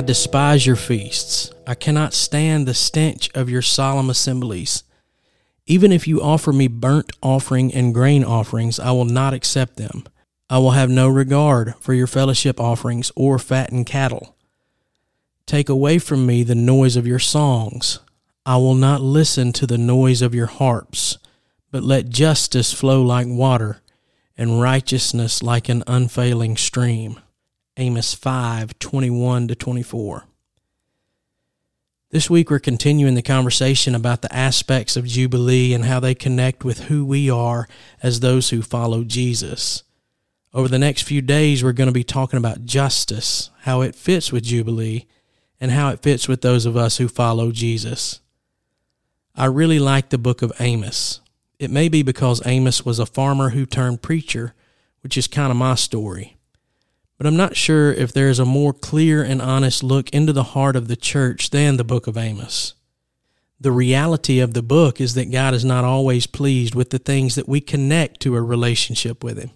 I despise your feasts. I cannot stand the stench of your solemn assemblies. Even if you offer me burnt offering and grain offerings, I will not accept them. I will have no regard for your fellowship offerings or fattened cattle. Take away from me the noise of your songs. I will not listen to the noise of your harps, but let justice flow like water and righteousness like an unfailing stream. Amos 5 21 to 24. This week, we're continuing the conversation about the aspects of Jubilee and how they connect with who we are as those who follow Jesus. Over the next few days, we're going to be talking about justice, how it fits with Jubilee, and how it fits with those of us who follow Jesus. I really like the book of Amos. It may be because Amos was a farmer who turned preacher, which is kind of my story. But I'm not sure if there is a more clear and honest look into the heart of the church than the book of Amos. The reality of the book is that God is not always pleased with the things that we connect to a relationship with Him.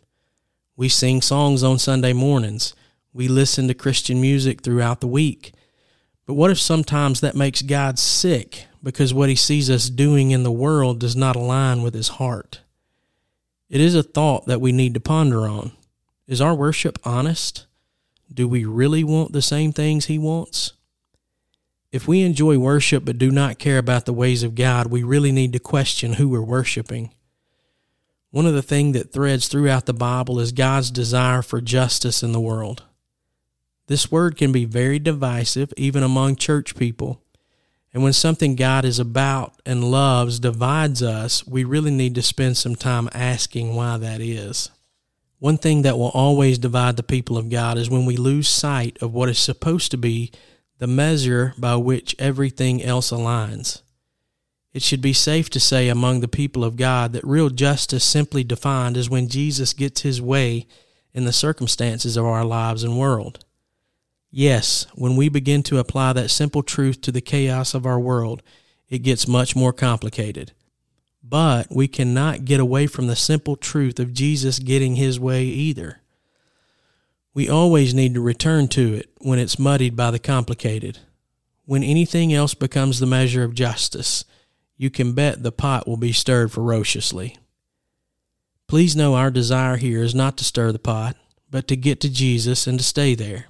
We sing songs on Sunday mornings. We listen to Christian music throughout the week. But what if sometimes that makes God sick because what he sees us doing in the world does not align with his heart? It is a thought that we need to ponder on. Is our worship honest? Do we really want the same things he wants? If we enjoy worship but do not care about the ways of God, we really need to question who we're worshiping. One of the things that threads throughout the Bible is God's desire for justice in the world. This word can be very divisive, even among church people. And when something God is about and loves divides us, we really need to spend some time asking why that is. One thing that will always divide the people of God is when we lose sight of what is supposed to be the measure by which everything else aligns. It should be safe to say among the people of God that real justice, simply defined, is when Jesus gets his way in the circumstances of our lives and world. Yes, when we begin to apply that simple truth to the chaos of our world, it gets much more complicated. But we cannot get away from the simple truth of Jesus getting his way either. We always need to return to it when it's muddied by the complicated. When anything else becomes the measure of justice, you can bet the pot will be stirred ferociously. Please know our desire here is not to stir the pot, but to get to Jesus and to stay there.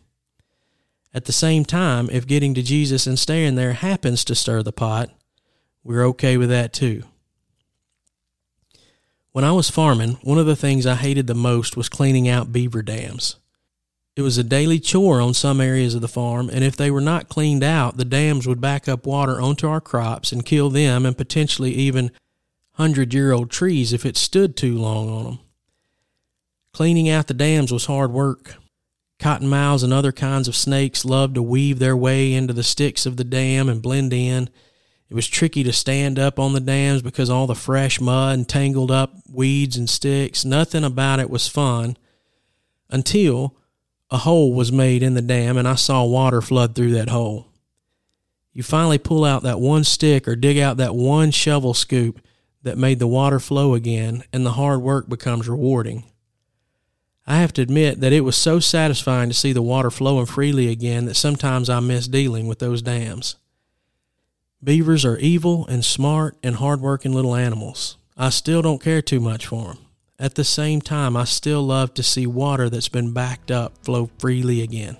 At the same time, if getting to Jesus and staying there happens to stir the pot, we're okay with that too. When I was farming, one of the things I hated the most was cleaning out beaver dams. It was a daily chore on some areas of the farm, and if they were not cleaned out, the dams would back up water onto our crops and kill them and potentially even hundred year old trees if it stood too long on them. Cleaning out the dams was hard work. Cottonmouths and other kinds of snakes loved to weave their way into the sticks of the dam and blend in. It was tricky to stand up on the dams because all the fresh mud and tangled up weeds and sticks. Nothing about it was fun until a hole was made in the dam and I saw water flood through that hole. You finally pull out that one stick or dig out that one shovel scoop that made the water flow again, and the hard work becomes rewarding. I have to admit that it was so satisfying to see the water flowing freely again that sometimes I miss dealing with those dams. Beavers are evil and smart and hard-working little animals. I still don't care too much for them. At the same time, I still love to see water that's been backed up flow freely again.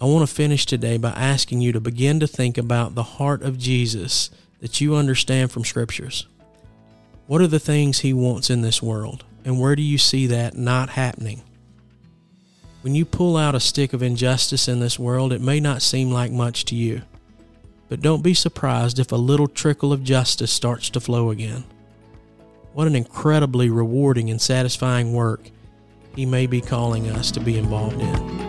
I want to finish today by asking you to begin to think about the heart of Jesus that you understand from scriptures. What are the things he wants in this world? And where do you see that not happening? When you pull out a stick of injustice in this world, it may not seem like much to you. But don't be surprised if a little trickle of justice starts to flow again. What an incredibly rewarding and satisfying work He may be calling us to be involved in.